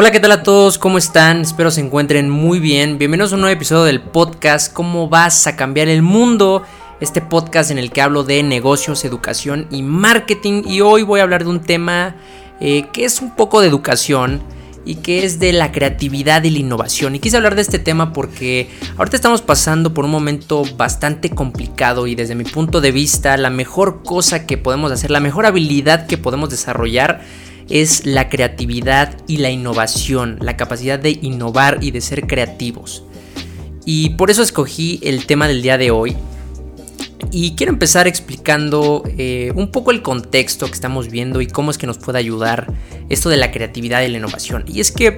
Hola, ¿qué tal a todos? ¿Cómo están? Espero se encuentren muy bien. Bienvenidos a un nuevo episodio del podcast ¿Cómo vas a cambiar el mundo? Este podcast en el que hablo de negocios, educación y marketing. Y hoy voy a hablar de un tema eh, que es un poco de educación y que es de la creatividad y la innovación. Y quise hablar de este tema porque ahorita estamos pasando por un momento bastante complicado y desde mi punto de vista la mejor cosa que podemos hacer, la mejor habilidad que podemos desarrollar es la creatividad y la innovación, la capacidad de innovar y de ser creativos. Y por eso escogí el tema del día de hoy. Y quiero empezar explicando eh, un poco el contexto que estamos viendo y cómo es que nos puede ayudar esto de la creatividad y la innovación. Y es que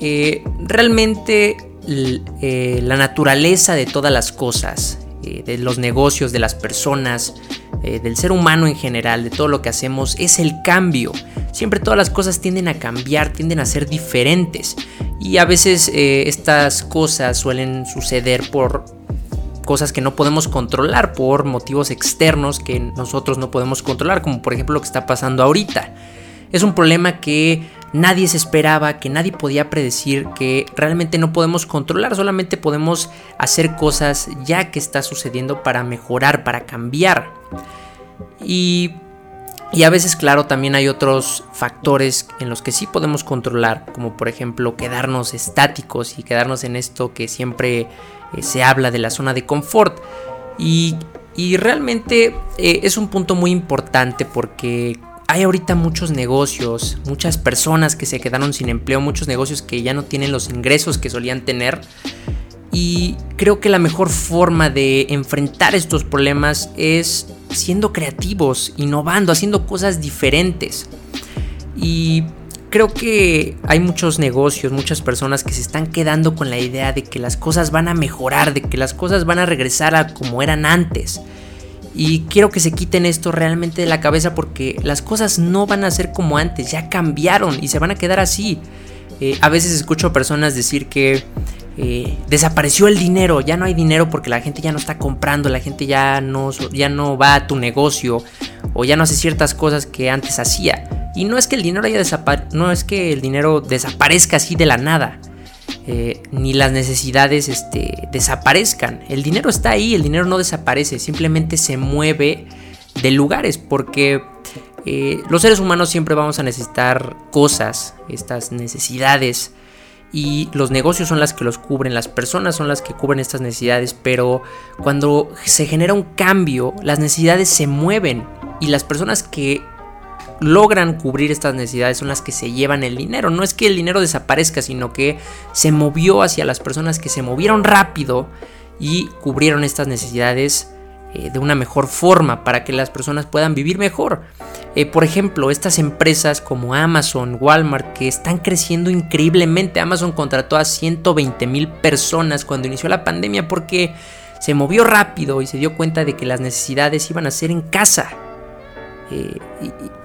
eh, realmente eh, la naturaleza de todas las cosas, de los negocios, de las personas, del ser humano en general, de todo lo que hacemos, es el cambio. Siempre todas las cosas tienden a cambiar, tienden a ser diferentes. Y a veces eh, estas cosas suelen suceder por cosas que no podemos controlar, por motivos externos que nosotros no podemos controlar, como por ejemplo lo que está pasando ahorita. Es un problema que nadie se esperaba, que nadie podía predecir, que realmente no podemos controlar, solamente podemos hacer cosas ya que está sucediendo para mejorar, para cambiar. Y y a veces, claro, también hay otros factores en los que sí podemos controlar, como por ejemplo quedarnos estáticos y quedarnos en esto que siempre eh, se habla de la zona de confort. Y, realmente eh, es un punto muy importante porque hay ahorita muchos negocios, muchas personas que se quedaron sin empleo, muchos negocios que ya no tienen los ingresos que solían tener. Y creo que la mejor forma de enfrentar estos problemas es siendo creativos, innovando, haciendo cosas diferentes. Y creo que hay muchos negocios, muchas personas que se están quedando con la idea de que las cosas van a mejorar, de que las cosas van a regresar a como eran antes. Y quiero que se quiten esto realmente de la cabeza porque las cosas no van a ser como antes, ya cambiaron y se van a quedar así. Eh, a veces escucho personas decir que eh, desapareció el dinero, ya no hay dinero porque la gente ya no está comprando, la gente ya no, ya no va a tu negocio o ya no hace ciertas cosas que antes hacía. Y no es que el dinero haya no es que el dinero desaparezca así de la nada. Eh, ni las necesidades este, desaparezcan. El dinero está ahí, el dinero no desaparece, simplemente se mueve de lugares porque eh, los seres humanos siempre vamos a necesitar cosas, estas necesidades y los negocios son las que los cubren, las personas son las que cubren estas necesidades, pero cuando se genera un cambio, las necesidades se mueven y las personas que logran cubrir estas necesidades son las que se llevan el dinero. No es que el dinero desaparezca, sino que se movió hacia las personas que se movieron rápido y cubrieron estas necesidades eh, de una mejor forma para que las personas puedan vivir mejor. Eh, por ejemplo, estas empresas como Amazon, Walmart, que están creciendo increíblemente. Amazon contrató a 120 mil personas cuando inició la pandemia porque se movió rápido y se dio cuenta de que las necesidades iban a ser en casa. Eh,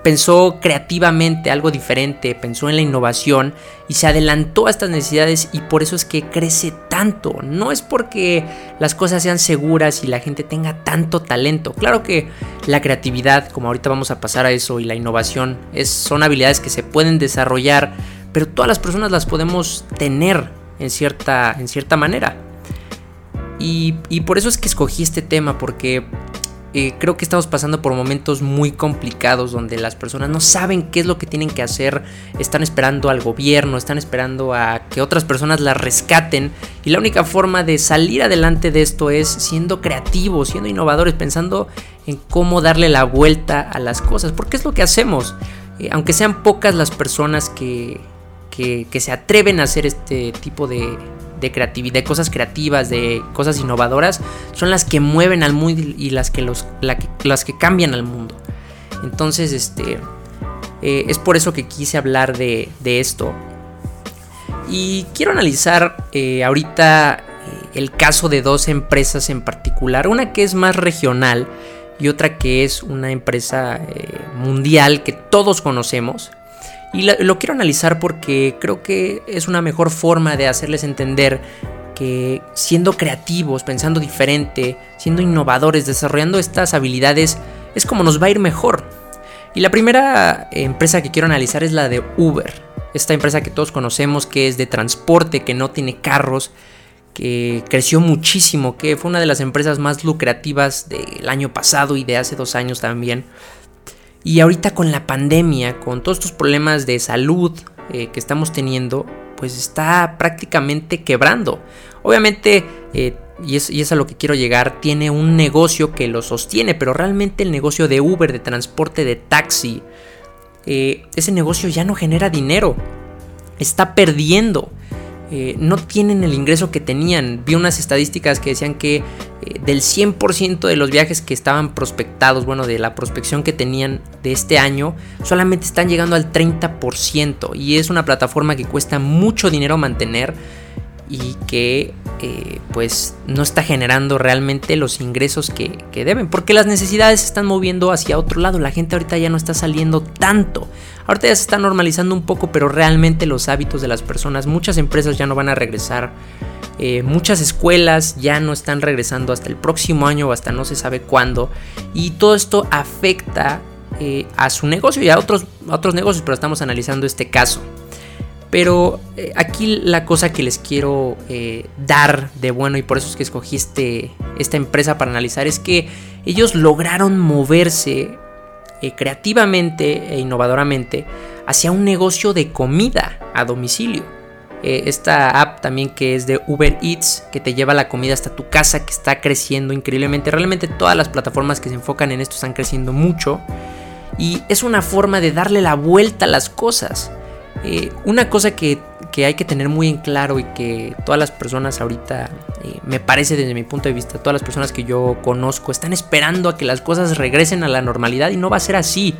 pensó creativamente algo diferente, pensó en la innovación y se adelantó a estas necesidades y por eso es que crece tanto. No es porque las cosas sean seguras y la gente tenga tanto talento. Claro que la creatividad, como ahorita vamos a pasar a eso, y la innovación son habilidades que se pueden desarrollar, pero todas las personas las podemos tener en cierta, en cierta manera. Y, y por eso es que escogí este tema, porque creo que estamos pasando por momentos muy complicados donde las personas no saben qué es lo que tienen que hacer, están esperando al gobierno, están esperando a que otras personas las rescaten y la única forma de salir adelante de esto es siendo creativos, siendo innovadores, pensando en cómo darle la vuelta a las cosas, porque es lo que hacemos, eh, aunque sean pocas las personas que, que se atreven a hacer este tipo de, de de cosas creativas, de cosas innovadoras, son las que mueven al mundo y las que, las que cambian al mundo. Entonces, este, eh, es por eso que quise hablar de, esto. Y quiero analizar eh, ahorita eh, el caso de dos empresas en particular, una que es más regional y otra que es una empresa mundial que todos conocemos. Y lo, quiero analizar porque creo que es una mejor forma de hacerles entender que siendo creativos, pensando diferente, siendo innovadores, desarrollando estas habilidades, es como nos va a ir mejor. Y la primera empresa que quiero analizar es la de Uber. esta empresa que todos conocemos que es de transporte, que no tiene carros, que creció muchísimo, que fue una de las empresas más lucrativas del año pasado y de hace dos años también. Y ahorita con la pandemia, con todos estos problemas de salud eh, que estamos teniendo, pues está prácticamente quebrando. Obviamente, eh, y, es, a lo que quiero llegar, tiene un negocio que lo sostiene, pero realmente el negocio de Uber, de transporte, de taxi, eh, ese negocio ya no genera dinero. Está perdiendo. No tienen el ingreso que tenían. Vi unas estadísticas que decían que del 100% de los viajes que estaban prospectados, bueno, de la prospección que tenían de este año, solamente están llegando al 30%. Y es una plataforma que cuesta mucho dinero mantener y que eh, pues no está generando realmente los ingresos que, que, deben porque las necesidades se están moviendo hacia otro lado la gente ahorita ya no está saliendo tanto ahorita ya se está normalizando un poco pero realmente los hábitos de las personas muchas empresas ya no van a regresar eh, muchas escuelas ya no están regresando hasta el próximo año o hasta no se sabe cuándo y todo esto afecta eh, a su negocio y a otros, a otros negocios pero estamos analizando este caso pero eh, aquí la cosa que les quiero dar de bueno y por eso es que escogí este, esta empresa para analizar es que ellos lograron moverse creativamente e innovadoramente hacia un negocio de comida a domicilio. Esta app también que es de Uber Eats, que te lleva la comida hasta tu casa, que está creciendo increíblemente. Realmente todas las plataformas que se enfocan en esto están creciendo mucho. Y es una forma de darle la vuelta a las cosas. Eh, una cosa que, hay que tener muy en claro y que todas las personas ahorita, eh, me parece desde mi punto de vista, todas las personas que yo conozco están esperando a que las cosas regresen a la normalidad y no va a ser así.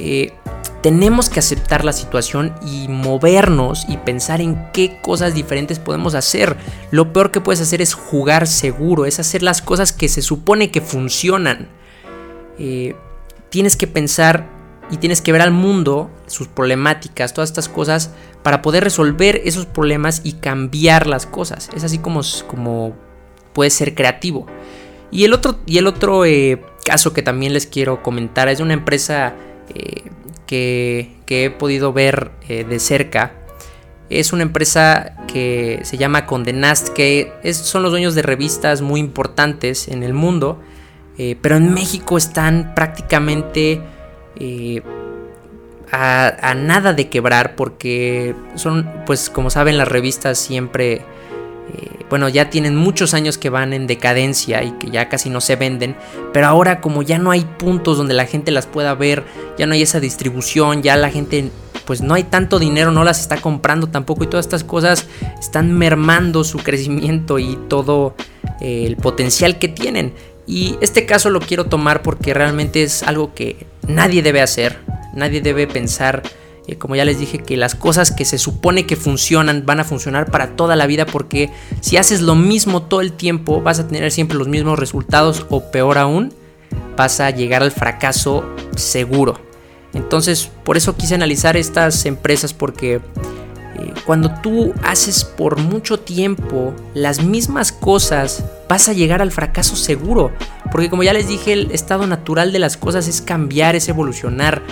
Eh, tenemos que aceptar la situación y movernos y pensar en qué cosas diferentes podemos hacer. Lo peor que puedes hacer es jugar seguro, es hacer las cosas que se supone que funcionan. tienes que pensar y tienes que ver al mundo, sus problemáticas, todas estas cosas, para poder resolver esos problemas y cambiar las cosas. Es así como, como puedes ser creativo. Y el otro, y el otro eh, caso que también les quiero comentar es de una empresa eh, que, he podido ver eh, de cerca. Es una empresa que se llama Condenast, que son los dueños de revistas muy importantes en el mundo, pero en México están prácticamente eh, a, nada de quebrar porque son, pues como saben, las revistas siempre, eh, bueno, ya tienen muchos años que van en decadencia y que ya casi no se venden, pero ahora como ya no hay puntos donde la gente las pueda ver, ya no hay esa distribución, ya la gente pues no hay tanto dinero, no las está comprando tampoco y todas estas cosas están mermando su crecimiento y todo eh, el potencial que tienen. Y este caso lo quiero tomar porque realmente es algo que nadie debe hacer, nadie debe pensar, eh, como ya les dije, que las cosas que se supone que funcionan van a funcionar para toda la vida porque si haces lo mismo todo el tiempo vas a tener siempre los mismos resultados o peor aún, vas a llegar al fracaso seguro. Entonces, por eso quise analizar estas empresas porque eh, cuando tú haces por mucho tiempo las mismas cosas, vas a llegar al fracaso seguro. Porque como ya les dije, el estado natural de las cosas es cambiar, es evolucionar,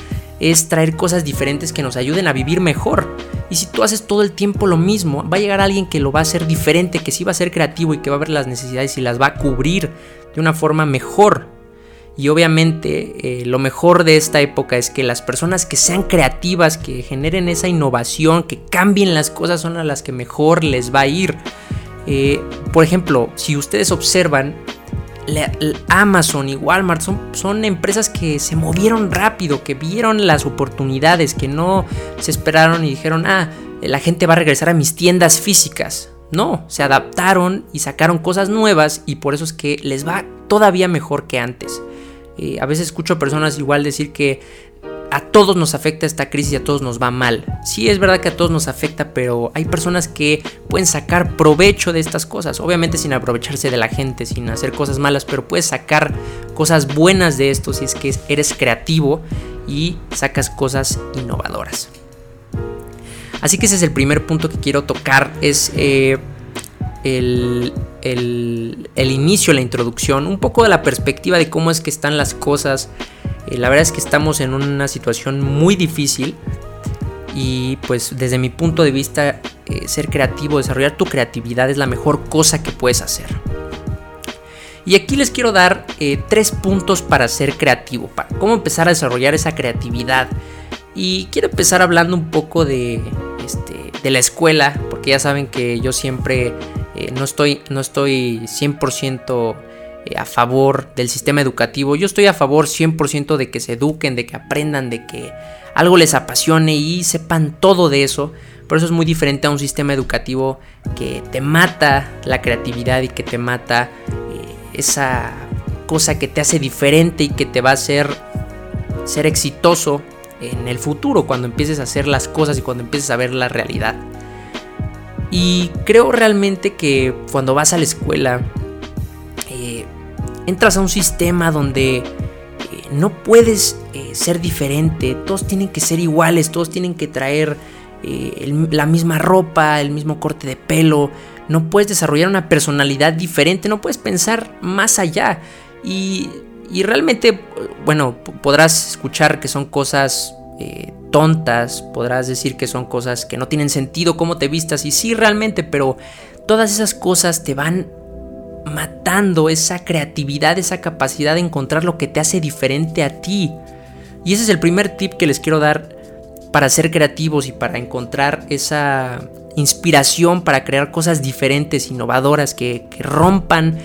es traer cosas diferentes que nos ayuden a vivir mejor. Y si tú haces todo el tiempo lo mismo, va a llegar alguien que lo va a hacer diferente, que sí va a ser creativo y que va a ver las necesidades y las va a cubrir de una forma mejor. Y obviamente eh, lo mejor de esta época es que las personas que sean creativas, que generen esa innovación, que cambien las cosas, son a las que mejor les va a ir. Eh, por ejemplo, si ustedes observan, Amazon y Walmart son, son empresas que se movieron rápido, que vieron las oportunidades, que no se esperaron y dijeron, ah, la gente va a regresar a mis tiendas físicas. No, se adaptaron y sacaron cosas nuevas y por eso es que les va todavía mejor que antes. Eh, a veces escucho personas igual decir que a todos nos afecta esta crisis y a todos nos va mal. Sí, es verdad que a todos nos afecta, pero hay personas que pueden sacar provecho de estas cosas. Obviamente sin aprovecharse de la gente, sin hacer cosas malas, pero puedes sacar cosas buenas de esto si es que eres creativo y sacas cosas innovadoras. Así que ese es el primer punto que quiero tocar, es eh, el, el, inicio, la introducción, un poco de la perspectiva de cómo es que están las cosas. Eh, la verdad es que estamos en una situación muy difícil Y pues desde mi punto de vista, eh, ser creativo, desarrollar tu creatividad es la mejor cosa que puedes hacer. Y aquí les quiero dar eh, tres puntos para ser creativo, para cómo empezar a desarrollar esa creatividad. Y quiero empezar hablando un poco de, este, de la escuela, porque ya saben que yo siempre eh, no, estoy, no estoy 100% a favor del sistema educativo. Yo estoy a favor 100% de que se eduquen, de que aprendan, de que algo les apasione y sepan todo de eso. Por eso es muy diferente a un sistema educativo que te mata la creatividad y que te mata eh, esa cosa que te hace diferente y que te va a hacer ser exitoso en el futuro cuando empieces a hacer las cosas y cuando empieces a ver la realidad. Y creo realmente que cuando vas a la escuela eh, entras a un sistema donde no puedes eh, ser diferente, todos tienen que ser iguales, todos tienen que traer eh, la misma ropa, el mismo corte de pelo, no puedes desarrollar una personalidad diferente, no puedes pensar más allá. Y, realmente, bueno, podrás escuchar que son cosas eh, tontas, podrás decir que son cosas que no tienen sentido, cómo te vistas, y sí, realmente, pero todas esas cosas te van matando esa creatividad, esa capacidad de encontrar lo que te hace diferente a ti. Y ese es el primer tip que les quiero dar para ser creativos y para encontrar esa inspiración para crear cosas diferentes, innovadoras, que, rompan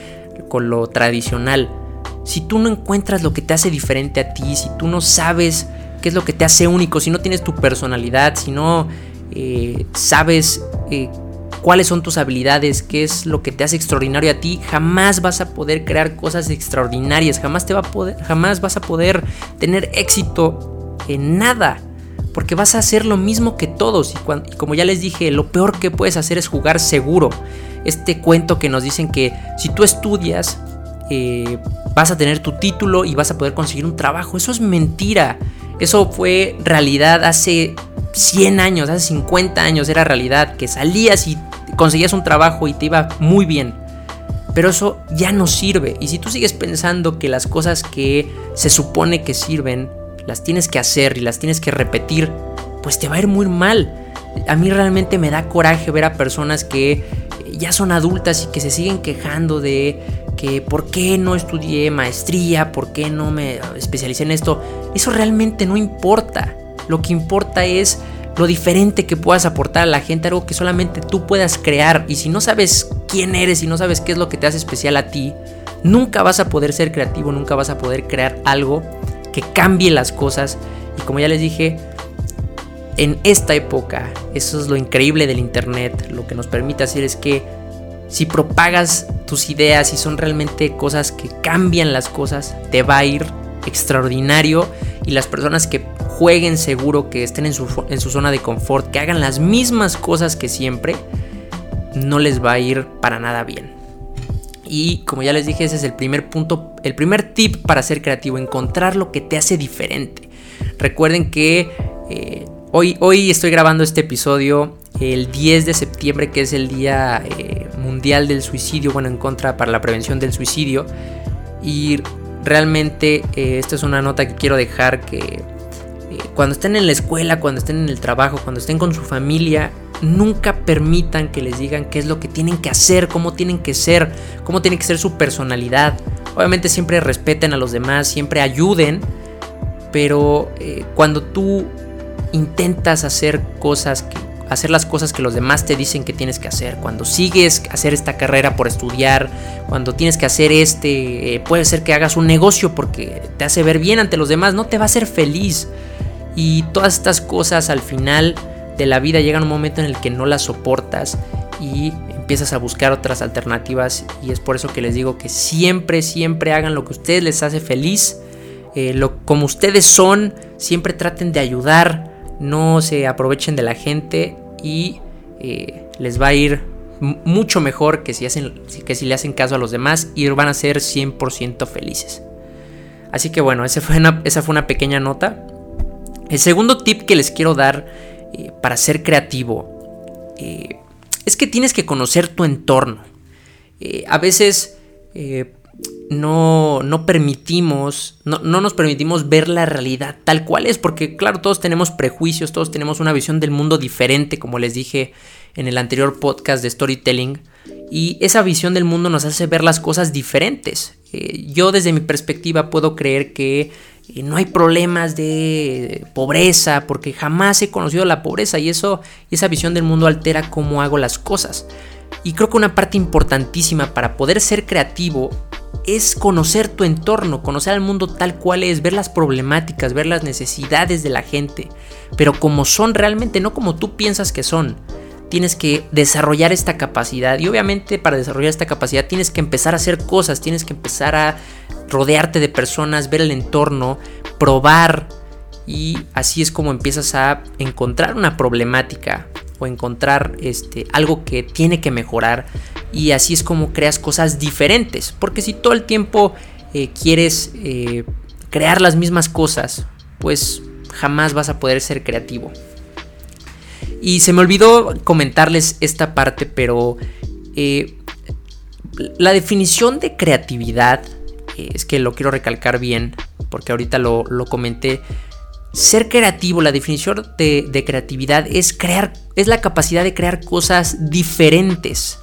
con lo tradicional. Si tú no encuentras lo que te hace diferente a ti, si tú no sabes qué es lo que te hace único, si no tienes tu personalidad, si no eh, sabes eh, cuáles son tus habilidades, qué es lo que te hace extraordinario a ti, jamás vas a poder crear cosas extraordinarias, jamás te va a poder, jamás vas a poder tener éxito en nada. Porque vas a hacer lo mismo que todos. Y, como ya les dije, lo peor que puedes hacer es jugar seguro. Este cuento que nos dicen que si tú estudias, eh, vas a tener tu título y vas a poder conseguir un trabajo. Eso es mentira. Eso fue realidad hace 100 años, hace 50 años era realidad. Que salías y conseguías un trabajo y te iba muy bien. Pero eso ya no sirve. Y si tú sigues pensando que las cosas que se supone que sirven, las tienes que hacer y las tienes que repetir, pues te va a ir muy mal. A mí realmente me da coraje ver a personas que ya son adultas y que se siguen quejando de que por qué no estudié maestría, por qué no me especialicé en esto. Eso realmente no importa. Lo que importa es lo diferente que puedas aportar a la gente, algo que solamente tú puedas crear. Y si no sabes quién eres y no sabes qué es lo que te hace especial a ti, nunca vas a poder ser creativo, nunca vas a poder crear algo que cambie las cosas. Y como ya les dije, en esta época, eso es lo increíble del Internet, lo que nos permite hacer es que si propagas tus ideas y son realmente cosas que cambian las cosas, te va a ir extraordinario y las personas que jueguen seguro, que estén en su, zona de confort, que hagan las mismas cosas que siempre, no les va a ir para nada bien. Y como ya les dije, ese es el primer punto, el primer tip para ser creativo, encontrar lo que te hace diferente. Recuerden que eh, hoy, hoy estoy grabando este episodio el 10 de septiembre, que es el Día eh, Mundial del Suicidio, bueno, en contra para la prevención del suicidio. Y realmente eh, esta es una nota que quiero dejar que cuando estén en la escuela, cuando estén en el trabajo, cuando estén con su familia, nunca permitan que les digan qué es lo que tienen que hacer, cómo tienen que ser, cómo tiene que ser su personalidad. Obviamente siempre respeten a los demás, siempre ayuden, pero eh, cuando tú intentas hacer cosas que hacer las cosas que los demás te dicen que tienes que hacer. Cuando sigues hacer esta carrera por estudiar, cuando tienes que hacer este, eh, puede ser que hagas un negocio porque te hace ver bien ante los demás, no te va a hacer feliz. Y todas estas cosas al final de la vida llegan un momento en el que no las soportas y empiezas a buscar otras alternativas y es por eso que les digo que siempre, siempre hagan lo que a ustedes les hace feliz, eh, lo, como ustedes son, siempre traten de ayudar, no se aprovechen de la gente y eh, les va a ir mucho mejor que si, hacen, que si le hacen caso a los demás y van a ser 100% felices. Así que bueno, esa fue esa fue una pequeña nota. El segundo tip que les quiero dar eh, para ser creativo eh, es que tienes que conocer tu entorno. A veces no, no permitimos, no, no, nos permitimos ver la realidad tal cual es, porque claro, todos tenemos prejuicios, todos tenemos una visión del mundo diferente, como les dije en el anterior podcast de storytelling, y esa visión del mundo nos hace ver las cosas diferentes. Eh, yo desde mi perspectiva puedo creer que eh, no hay problemas de pobreza, porque jamás he conocido la pobreza y eso, esa visión del mundo altera cómo hago las cosas. Y creo que una parte importantísima para poder ser creativo es conocer tu entorno, conocer al mundo tal cual es, ver las problemáticas, ver las necesidades de la gente, pero como son realmente, no como tú piensas que son. Tienes que desarrollar esta capacidad. Y obviamente para desarrollar esta capacidad tienes que empezar a hacer cosas, tienes que empezar a rodearte de personas, ver el entorno, probar. Y así es como empiezas a encontrar una problemática o encontrar este, algo que tiene que mejorar y así es como creas cosas diferentes. Porque si todo el tiempo eh, quieres eh, crear las mismas cosas, pues jamás vas a poder ser creativo. Y se me olvidó comentarles esta parte, pero eh, la definición de creatividad, es que lo quiero recalcar bien, porque ahorita lo, lo comenté, ser creativo, la definición de, creatividad es crear, es la capacidad de crear cosas diferentes.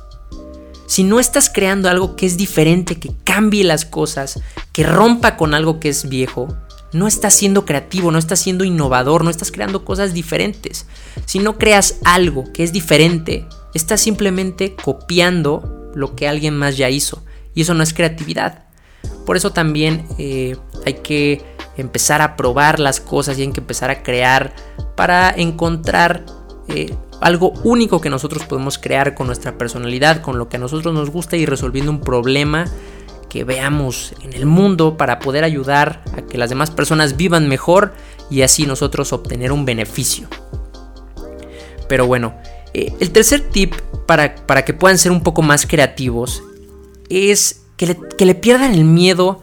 Si no estás creando algo que es diferente, que cambie las cosas, que rompa con algo que es viejo, no estás siendo creativo, no estás siendo innovador, no estás creando cosas diferentes. Si no creas algo que es diferente, estás simplemente copiando lo que alguien más ya hizo. Y eso no es creatividad. Por eso también eh, hay que empezar a probar las cosas y hay que empezar a crear para encontrar eh, algo único que nosotros podemos crear con nuestra personalidad, con lo que a nosotros nos gusta y resolviendo un problema que veamos en el mundo para poder ayudar a que las demás personas vivan mejor y así nosotros obtener un beneficio. Pero bueno, eh, el tercer tip para, para, que puedan ser un poco más creativos es que le, que le pierdan el miedo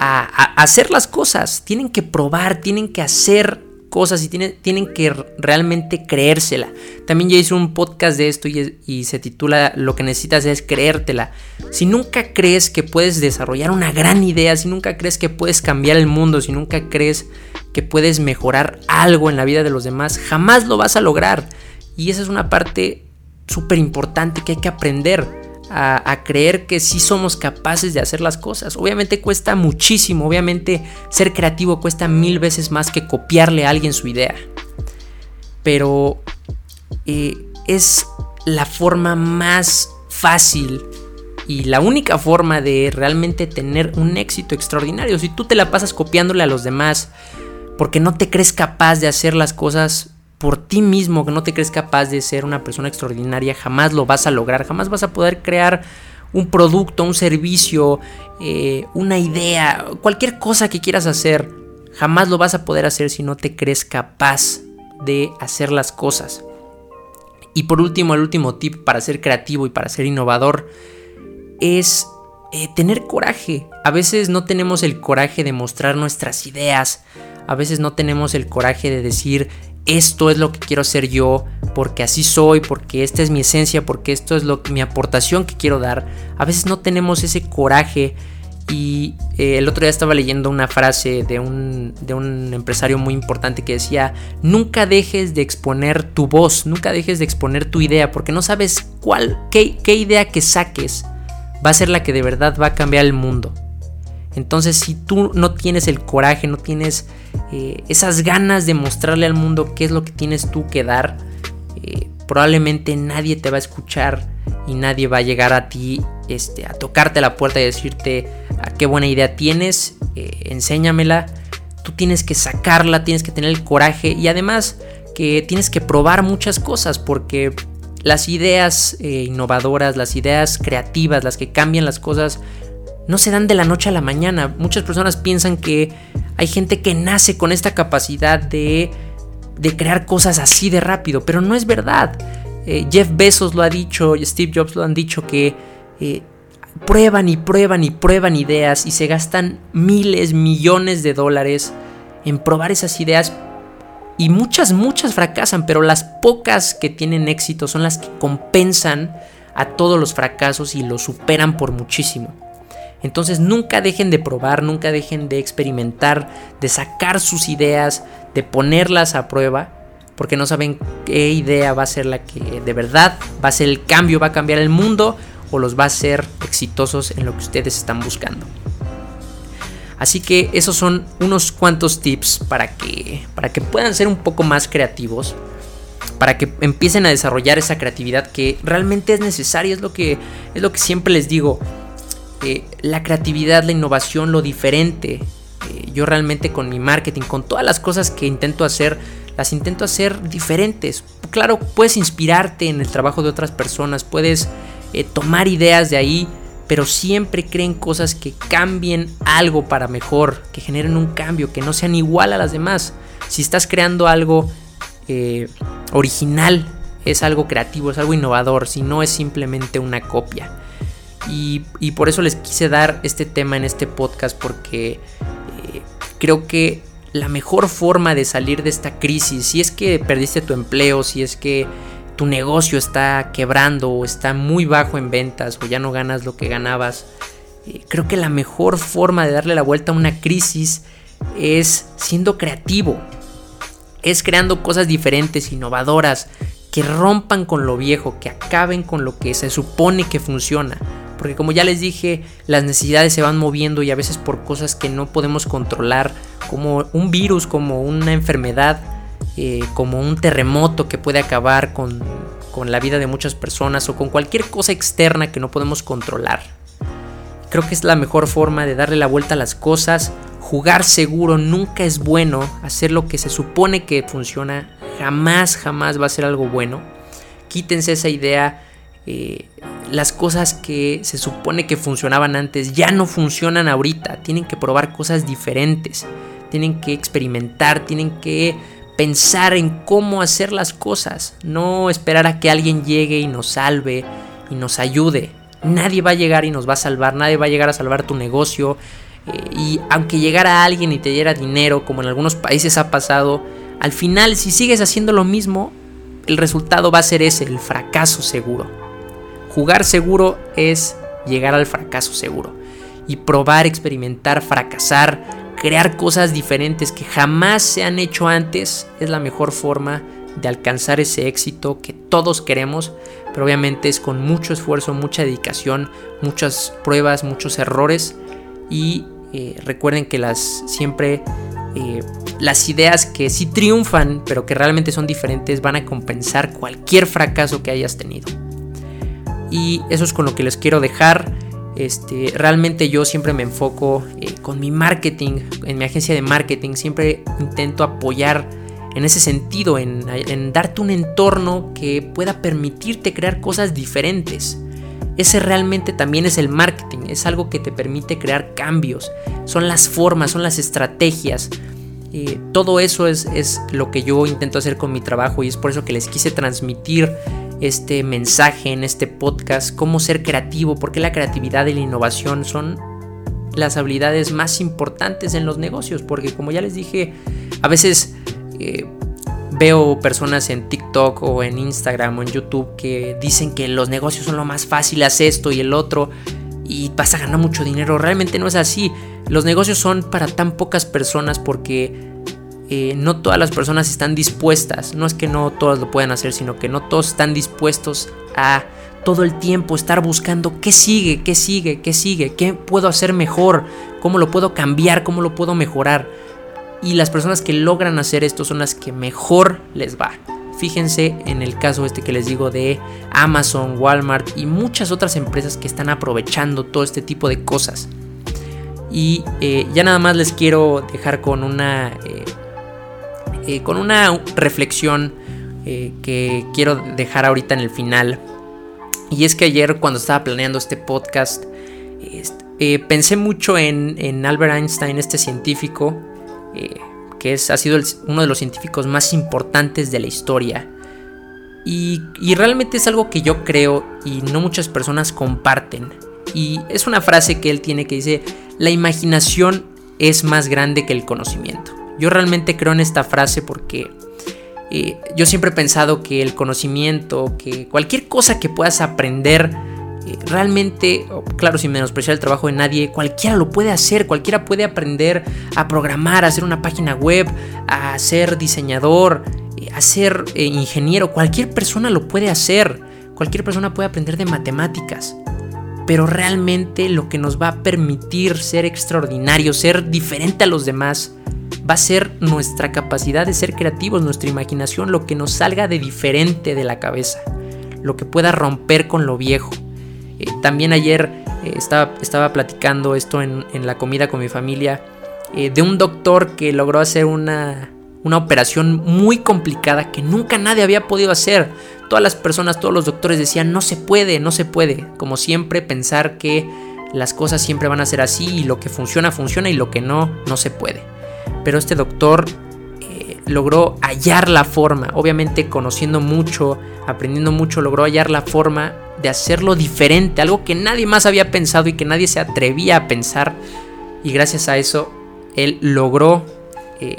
a, hacer las cosas. Tienen que probar, tienen que hacer cosas y tienen, tienen que realmente creérsela. También ya hice un podcast de esto y, y, se titula Lo que necesitas es creértela. Si nunca crees que puedes desarrollar una gran idea, si nunca crees que puedes cambiar el mundo, si nunca crees que puedes mejorar algo en la vida de los demás, jamás lo vas a lograr. Y esa es una parte súper importante que hay que aprender a, creer que sí somos capaces de hacer las cosas. Obviamente cuesta muchísimo, obviamente ser creativo cuesta mil veces más que copiarle a alguien su idea. Pero eh, es la forma más fácil y la única forma de realmente tener un éxito extraordinario. Si tú te la pasas copiándole a los demás porque no te crees capaz de hacer las cosas por ti mismo, que no te crees capaz de ser una persona extraordinaria, jamás lo vas a lograr, jamás vas a poder crear un producto, un servicio, eh, una idea, cualquier cosa que quieras hacer, jamás lo vas a poder hacer si no te crees capaz de hacer las cosas. Y por último, el último tip para ser creativo y para ser innovador es eh, tener coraje. A veces no tenemos el coraje de mostrar nuestras ideas, a veces no tenemos el coraje de decir esto es lo que quiero hacer yo, porque así soy, porque esta es mi esencia, porque esto es lo que, mi aportación que quiero dar. A veces no tenemos ese coraje y eh, el otro día estaba leyendo una frase de un, de un empresario muy importante que decía, nunca dejes de exponer tu voz, nunca dejes de exponer tu idea, porque no sabes cuál, qué, qué idea que saques va a ser la que de verdad va a cambiar el mundo. Entonces si tú no tienes el coraje, no tienes eh, esas ganas de mostrarle al mundo qué es lo que tienes tú que dar, eh, probablemente nadie te va a escuchar y nadie va a llegar a ti este, a tocarte la puerta y decirte ah, qué buena idea tienes, eh, enséñamela. Tú tienes que sacarla, tienes que tener el coraje y además que tienes que probar muchas cosas porque las ideas innovadoras, las ideas creativas, las que cambian las cosas, no se dan de la noche a la mañana. Muchas personas piensan que hay gente que nace con esta capacidad de, de crear cosas así de rápido, pero no es verdad. Eh, Jeff Bezos lo ha dicho, Steve Jobs lo han dicho que eh, prueban y prueban y prueban ideas y se gastan miles, millones de dólares en probar esas ideas y muchas, muchas fracasan, pero las pocas que tienen éxito son las que compensan a todos los fracasos y los superan por muchísimo. Entonces nunca dejen de probar, nunca dejen de experimentar, de sacar sus ideas, de ponerlas a prueba, porque no saben qué idea va a ser la que de verdad va a ser el cambio, va a cambiar el mundo o los va a hacer exitosos en lo que ustedes están buscando. Así que esos son unos cuantos tips para que, para que puedan ser un poco más creativos, para que empiecen a desarrollar esa creatividad que realmente es necesaria, es lo que, es lo que siempre les digo la creatividad, la innovación, lo diferente. Eh, yo realmente con mi marketing, con todas las cosas que intento hacer, las intento hacer diferentes. Claro, puedes inspirarte en el trabajo de otras personas, puedes eh, tomar ideas de ahí, pero siempre creen cosas que cambien algo para mejor, que generen un cambio, que no sean igual a las demás. Si estás creando algo eh, original, es algo creativo, es algo innovador, si no es simplemente una copia. Y, por eso les quise dar este tema en este podcast porque eh, creo que la mejor forma de salir de esta crisis, si es que perdiste tu empleo, si es que tu negocio está quebrando o está muy bajo en ventas o ya no ganas lo que ganabas, eh, creo que la mejor forma de darle la vuelta a una crisis es siendo creativo, es creando cosas diferentes, innovadoras, que rompan con lo viejo, que acaben con lo que se supone que funciona porque como ya les dije, las necesidades se van moviendo y a veces por cosas que no podemos controlar, como un virus, como una enfermedad, eh, como un terremoto que puede acabar con, con la vida de muchas personas o con cualquier cosa externa que no podemos controlar. Creo que es la mejor forma de darle la vuelta a las cosas. Jugar seguro nunca es bueno. Hacer lo que se supone que funciona jamás, jamás va a ser algo bueno. Quítense esa idea eh, las cosas que se supone que funcionaban antes ya no funcionan ahorita. Tienen que probar cosas diferentes. Tienen que experimentar, tienen que pensar en cómo hacer las cosas. No esperar a que alguien llegue y nos salve y nos ayude. Nadie va a llegar y nos va a salvar. Nadie va a llegar a salvar tu negocio. Eh, y aunque llegara alguien y te diera dinero, como en algunos países ha pasado, al final si sigues haciendo lo mismo, el resultado va a ser ese, el fracaso seguro. Jugar seguro es llegar al fracaso seguro. Y probar, experimentar, fracasar, crear cosas diferentes que jamás se han hecho antes es la mejor forma de alcanzar ese éxito que todos queremos, pero obviamente es con mucho esfuerzo, mucha dedicación, muchas pruebas, muchos errores y eh, recuerden que las siempre eh, las ideas que sí triunfan, pero que realmente son diferentes, van a compensar cualquier fracaso que hayas tenido. Y eso es con lo que les quiero dejar. Este, realmente yo siempre me enfoco eh, con mi marketing, en mi agencia de marketing, siempre intento apoyar en ese sentido, en, en darte un entorno que pueda permitirte crear cosas diferentes. Ese realmente también es el marketing, es algo que te permite crear cambios, son las formas, son las estrategias. Eh, todo eso es, es lo que yo intento hacer con mi trabajo y es por eso que les quise transmitir este mensaje en este podcast, cómo ser creativo, porque la creatividad y la innovación son las habilidades más importantes en los negocios, porque como ya les dije, a veces eh, veo personas en TikTok o en Instagram o en YouTube que dicen que los negocios son lo más fácil, haz esto y el otro y vas a ganar mucho dinero. Realmente no es así. Los negocios son para tan pocas personas porque eh, no todas las personas están dispuestas, no es que no todas lo puedan hacer, sino que no todos están dispuestos a todo el tiempo estar buscando qué sigue, qué sigue, qué sigue, qué puedo hacer mejor, cómo lo puedo cambiar, cómo lo puedo mejorar. Y las personas que logran hacer esto son las que mejor les va. Fíjense en el caso este que les digo de Amazon, Walmart y muchas otras empresas que están aprovechando todo este tipo de cosas. Y eh, ya nada más les quiero dejar con una eh, eh, con una reflexión eh, que quiero dejar ahorita en el final. Y es que ayer cuando estaba planeando este podcast, eh, pensé mucho en, Albert Einstein, este científico, que es, ha sido uno de los científicos más importantes de la historia. Y, y realmente es algo que yo creo y no muchas personas comparten. Y es una frase que él tiene que dice, la imaginación es más grande que el conocimiento. Yo realmente creo en esta frase porque eh, yo siempre he pensado que el conocimiento, que cualquier cosa que puedas aprender eh, realmente, claro, sin menospreciar el trabajo de nadie, cualquiera lo puede hacer, cualquiera puede aprender a programar, a hacer una página web, a ser diseñador, eh, a ser ingeniero, cualquier persona lo puede hacer, cualquier persona puede aprender de matemáticas. Pero realmente lo que nos va a permitir ser extraordinario, ser diferente a los demás, va a ser nuestra capacidad de ser creativos, nuestra imaginación, lo que nos salga de diferente de la cabeza, lo que pueda romper con lo viejo. Eh, también ayer eh, estaba, platicando esto en, la comida con mi familia eh, de un doctor que logró hacer una, una operación muy complicada que nunca nadie había podido hacer. Todas las personas, todos los doctores decían, no se puede, no se puede. Como siempre, pensar que las cosas siempre van a ser así y lo que funciona, funciona y lo que no, no se puede. Pero este doctor logró hallar la forma, obviamente conociendo mucho, aprendiendo mucho, logró hallar la forma de hacerlo diferente, algo que nadie más había pensado y que nadie se atrevía a pensar. Y gracias a eso, él logró eh,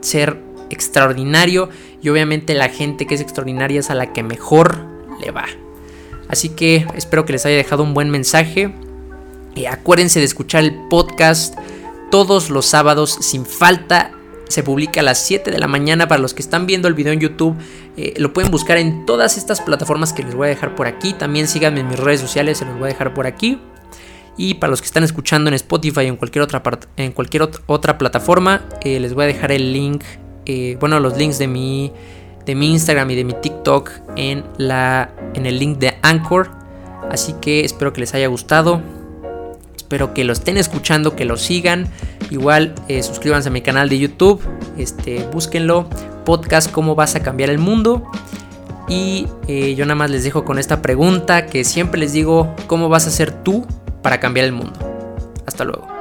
ser extraordinario y obviamente la gente que es extraordinaria es a la que mejor le va. Así que espero que les haya dejado un buen mensaje. y acuérdense de escuchar el podcast todos los sábados sin falta se publica a las 7 de la mañana para los que están viendo el video en YouTube. Eh, lo pueden buscar en todas estas plataformas que les voy a dejar por aquí. También síganme en mis redes sociales, se los voy a dejar por aquí. Y para los que están escuchando en Spotify o en cualquier otra, en cualquier otra plataforma, eh, les voy a dejar el link, eh, bueno, los links de mi, de mi Instagram y de mi TikTok en, la, en el link de Anchor. Así que espero que les haya gustado. Espero que lo estén escuchando, que lo sigan. Igual eh, suscríbanse a mi canal de YouTube. Este, búsquenlo. Podcast ¿Cómo vas a cambiar el mundo? Y eh, yo nada más les dejo con esta pregunta que siempre les digo, ¿cómo vas a ser tú para cambiar el mundo? Hasta luego.